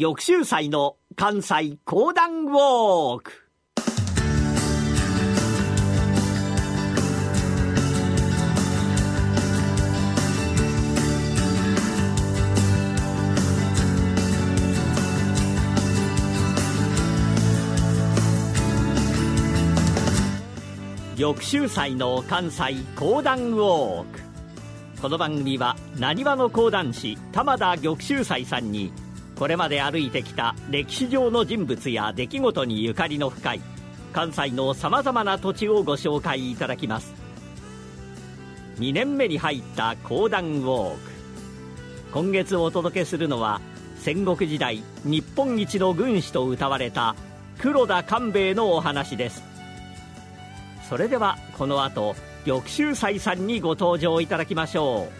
玉州祭の関西講談ウォーク。玉州祭の関西講談ウォーク。この番組はなにわの講談師玉田玉州祭さんにこれまで歩いてきた歴史上の人物や出来事にゆかりの深い関西のさまざまな土地をご紹介いただきます。2年目に入った講談ウォーク。今月お届けするのは戦国時代日本一の軍師と謳われた黒田官兵衛のお話です。それではこの後玉州斎さんにご登場いただきましょう。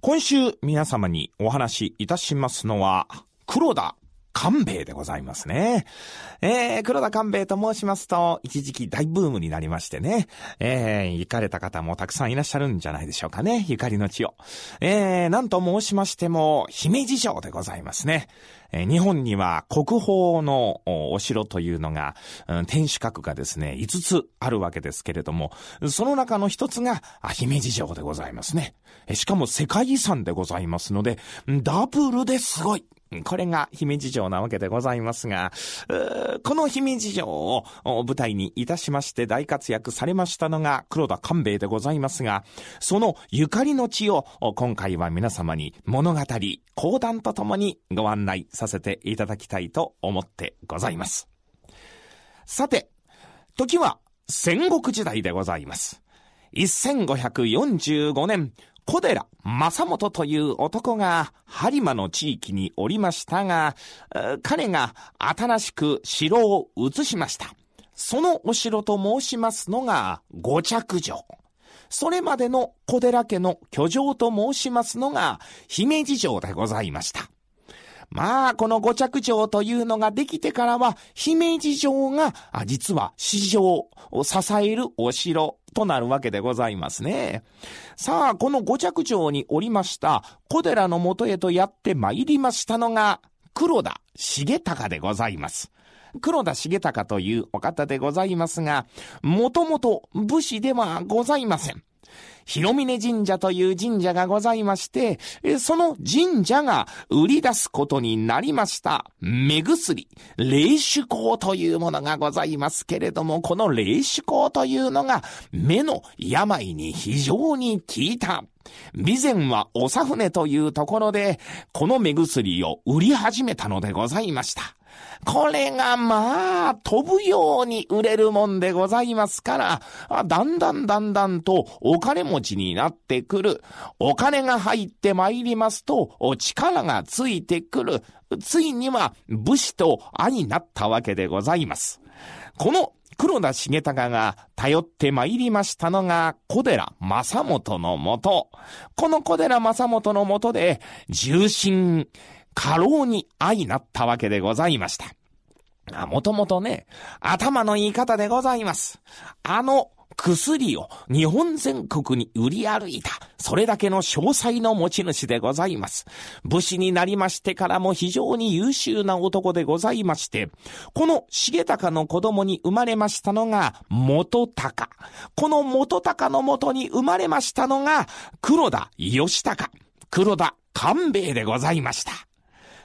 今週皆様にお話しいたしますのは、黒田官兵衛でございますね。えー、黒田官兵衛と申しますと、一時期大ブームになりましてね、えー、行かれた方もたくさんいらっしゃるんじゃないでしょうかね、ゆかりの地を。えー、なんと申しましても、姫路城でございますね。えー、日本には国宝のお城というのが、うん、天守閣がですね、5つあるわけですけれども、その中の一つが、姫路城でございますね。しかも世界遺産でございますので、ダブルですごい。これが姫路城なわけでございますが、この姫路城を舞台にいたしまして大活躍されましたのが黒田官兵衛でございますが、そのゆかりの地を今回は皆様に物語、講談とともにご案内させていただきたいと思ってございます。さて、時は戦国時代でございます。1545年、小寺正元という男が播磨の地域におりましたが、彼が新しく城を移しました。そのお城と申しますのが五着城。それまでの小寺家の居城と申しますのが姫路城でございました。まあ、この五着城というのができてからは、姫路城が、実は市場を支えるお城となるわけでございますね。さあ、この五着城におりました小寺の元へとやって参りましたのが、黒田重隆でございます。黒田重隆というお方でございますが、もともと武士ではございません。広峰神社という神社がございまして、その神社が売り出すことになりました、目薬、霊酒香というものがございますけれども、この霊酒香というのが目の病に非常に効いた。備前はおさ船というところで、この目薬を売り始めたのでございました。これがまあ、飛ぶように売れるもんでございますから、だんだんだんだんとお金持ちになってくる。お金が入って参りますと、力がついてくる。ついには武士と愛になったわけでございます。この黒田重隆が頼って参りましたのが小寺正元のもと。この小寺正元のもとで、重心、過労に相なったわけでございました。もともとね、頭の言い方でございます。あの薬を日本全国に売り歩いた、それだけの詳細の持ち主でございます。武士になりましてからも非常に優秀な男でございまして、この重隆の子供に生まれましたのが元隆。この元隆の元に生まれましたのが黒田義隆。黒田官兵衛でございました。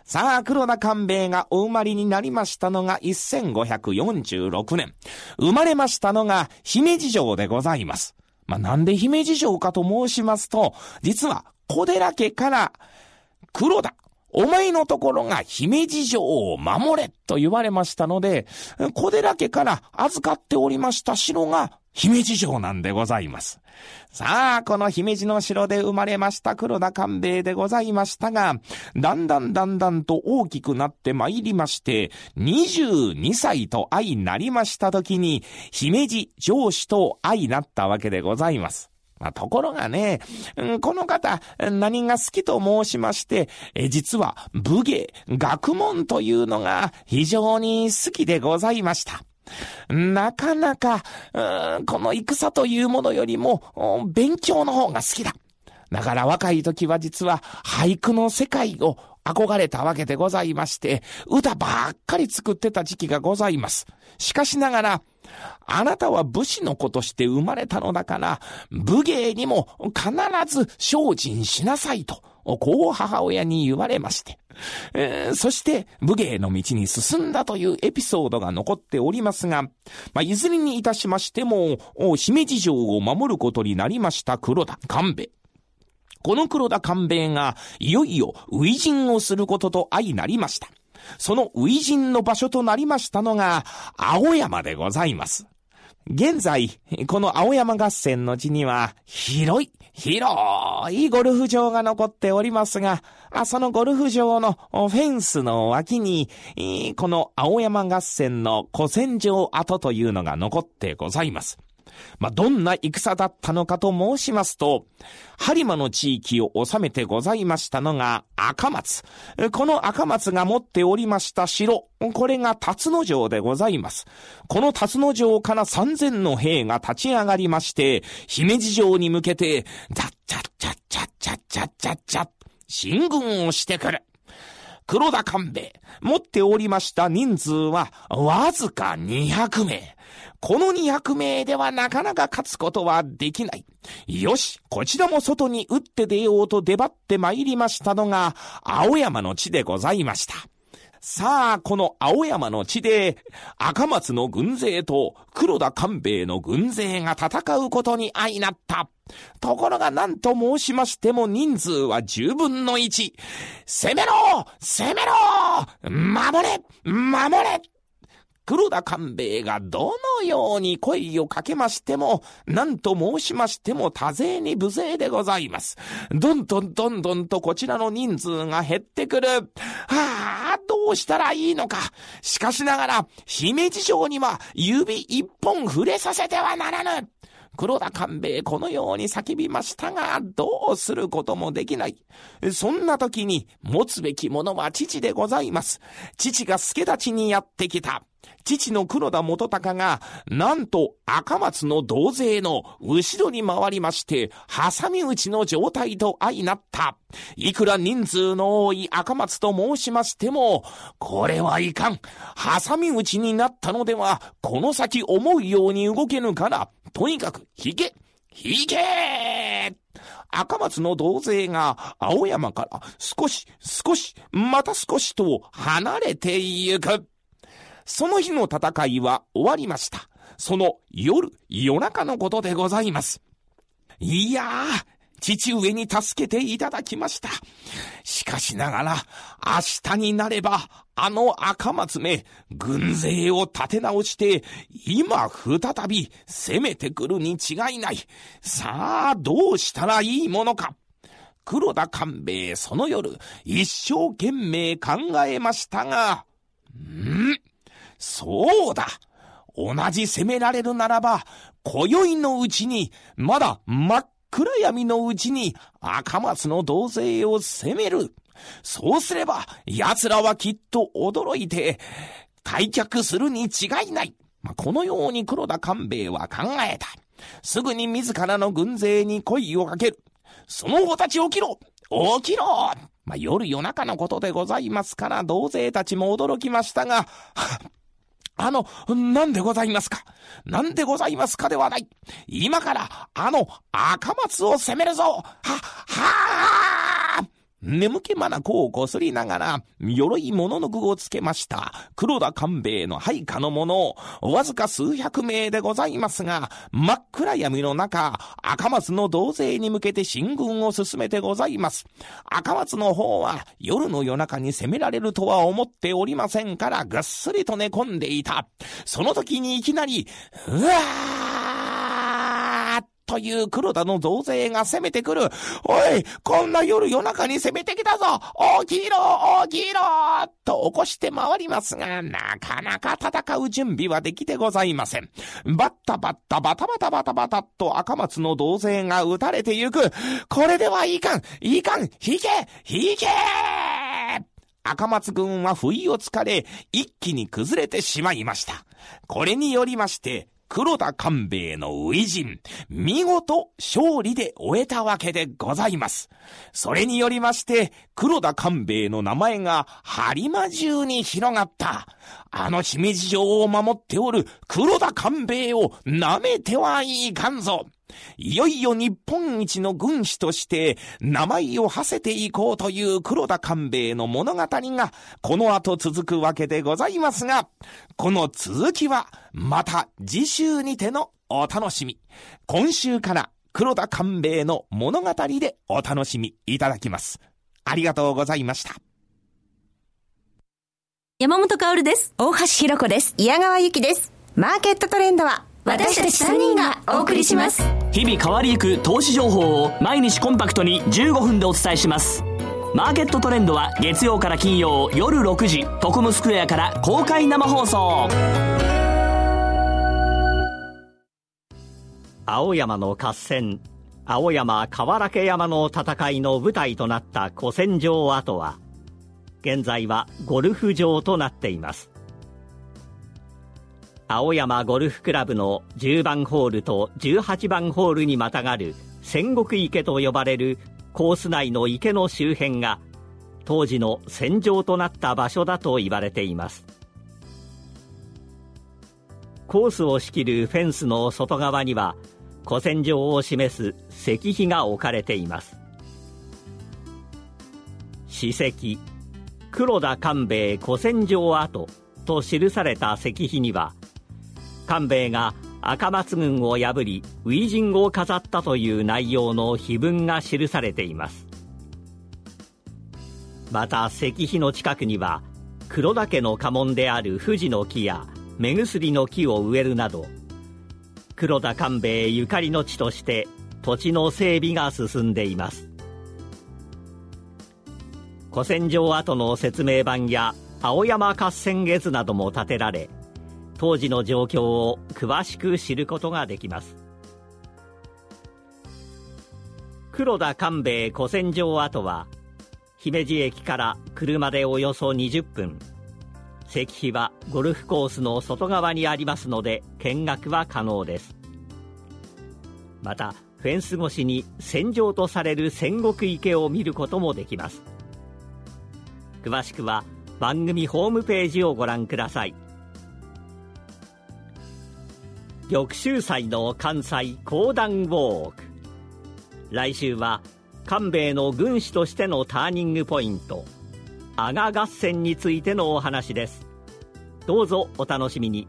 さあ、黒田官兵衛がお生まれになりましたのが1546年。生まれましたのが姫路城でございます。まあ、なんで姫路城かと申しますと、実は小寺家から黒田、お前のところが姫路城を守れと言われましたので、小寺家から預かっておりました城が姫路城なんでございます。さあ、この姫路の城で生まれました黒田官兵衛でございましたが、だんだんだんだんと大きくなって参りまして、22歳と相なりました時に、姫路城主と相なったわけでございます。まあ、ところがね、この方、何が好きと申しまして、実は武芸、学問というのが非常に好きでございました。なかなか、この戦というものよりも、勉強の方が好きだ。だから若い時は実は俳句の世界を憧れたわけでございまして、歌ばっかり作ってた時期がございます。しかしながら、あなたは武士の子として生まれたのだから、武芸にも必ず精進しなさいと、こう母親に言われまして。えー、そして武芸の道に進んだというエピソードが残っておりますが、まあ、いずれにいたしましても、姫路城を守ることになりました黒田官兵衛。この黒田官兵衛が、いよいよ、初陣をすることと相なりました。その初陣の場所となりましたのが、青山でございます。現在、この青山合戦の地には、広い、広いゴルフ場が残っておりますが、そのゴルフ場のフェンスの脇に、この青山合戦の古戦場跡というのが残ってございます。まあ、どんな戦だったのかと申しますと、播磨の地域を治めてございましたのが赤松。この赤松が持っておりました城、これが辰野城でございます。この辰野城から三千の兵が立ち上がりまして、姫路城に向けて、ザッチャッチャッチャッチャッチャッチャッ、進軍をしてくる。黒田官兵衛、持っておりました人数はわずか200名。この200名ではなかなか勝つことはできない。よし、こちらも外に打って出ようと出張って参りましたのが、青山の地でございました。さあ、この青山の地で、赤松の軍勢と黒田官兵衛の軍勢が戦うことに相なった。ところが何と申しましても人数は10分の1。攻めろ攻めろ守れ守れ黒田官兵衛がどのように声をかけましても、何と申しましても多勢に無勢でございます。どんどんどんどんとこちらの人数が減ってくる。はあ、どうしたらいいのか。しかしながら、姫路城には指一本触れさせてはならぬ。黒田官兵衛このように叫びましたが、どうすることもできない。そんな時に持つべきものは父でございます。父が助太刀にやってきた。父の黒田元隆が、なんと赤松の同勢の後ろに回りまして、挟み撃ちの状態と相なった。いくら人数の多い赤松と申しましても、これはいかん。挟み撃ちになったのでは、この先思うように動けぬから、とにかく引け引け赤松の同勢が青山から少し少しまた少しと離れてゆく。その日の戦いは終わりました。その夜、夜中のことでございます。いやー、父上に助けていただきました。しかしながら、明日になれば、あの赤松め、軍勢を立て直して、今再び攻めてくるに違いない。さあ、どうしたらいいものか。黒田官兵衛その夜、一生懸命考えましたが、ん？そうだ同じ攻められるならば、今宵のうちに、まだ真っ暗闇のうちに赤松の同勢を攻める。そうすれば、奴らはきっと驚いて、退却するに違いない。このように黒田官兵衛は考えた。すぐに自らの軍勢に声をかける。その子たち起きろ起きろまあ、夜夜中のことでございますから、同勢たちも驚きましたが、あの、なんでございますか？なんでございますか？ではない。今から、あの、赤松を攻めるぞ。は、はあ眠気まな子をこすりながら、鎧物の具をつけました。黒田官兵衛の配下の者、わずか数百名でございますが、真っ暗闇の中、赤松の同勢に向けて進軍を進めてございます。赤松の方は、夜の夜中に攻められるとは思っておりませんから、ぐっすりと寝込んでいた。その時にいきなり、うわーという黒田の増税が攻めてくる。おい、こんな夜夜中に攻めてきたぞ起きろ起きろと起こして回りますが、なかなか戦う準備はできてございません。バッタバッタバタバタバタバタと赤松の同勢が撃たれてゆく。これではいかんいかん引け引け赤松軍は不意をつかれ、一気に崩れてしまいました。これによりまして、黒田官兵衛の初陣、見事勝利で終えたわけでございます。それによりまして、黒田官兵衛の名前が播磨中に広がった。あの姫路城を守っておる黒田官兵衛を舐めてはいかんぞ。いよいよ日本一の軍師として名前を馳せていこうという黒田官兵衛の物語がこの後続くわけでございますが、この続きはまた次週にてのお楽しみ。今週から黒田官兵衛の物語でお楽しみいただきます。ありがとうございました。山本薫です。大橋弘子です。矢川ゆきです。マーケットトレンドは私たち3人がお送りします。日々変わりゆく投資情報を毎日コンパクトに15分でお伝えします。マーケットトレンドは月曜から金曜夜6時。トコムスクエアから公開生放送。青山の合戦。青山河原家山の戦いの舞台となった古戦場跡は現在はゴルフ場となっています青山ゴルフクラブの10番ホールと18番ホールにまたがる戦国池と呼ばれるコース内の池の周辺が当時の戦場となった場所だと言われています。コースを仕切るフェンスの外側には古戦場を示す石碑が置かれています。史跡黒田官兵衛古戦場跡と記された石碑には官兵衛が赤松軍を破り初陣を飾ったという内容の碑文が記されています。また石碑の近くには黒田家の家紋である富士の木や目薬の木を植えるなど黒田官兵衛ゆかりの地として土地の整備が進んでいます。古戦場跡の説明板や青山合戦絵図なども建てられ当時の状況を詳しく知ることができます。黒田官兵衛古戦場跡は姫路駅から車でおよそ20分。石碑はゴルフコースの外側にありますので見学は可能です。またフェンス越しに戦場とされる戦国池を見ることもできます。詳しくは番組ホームページをご覧ください。翌州祭の関西講談ウォーク。来週は官兵衛の軍師としてのターニングポイント阿賀合戦についてのお話です。どうぞお楽しみに。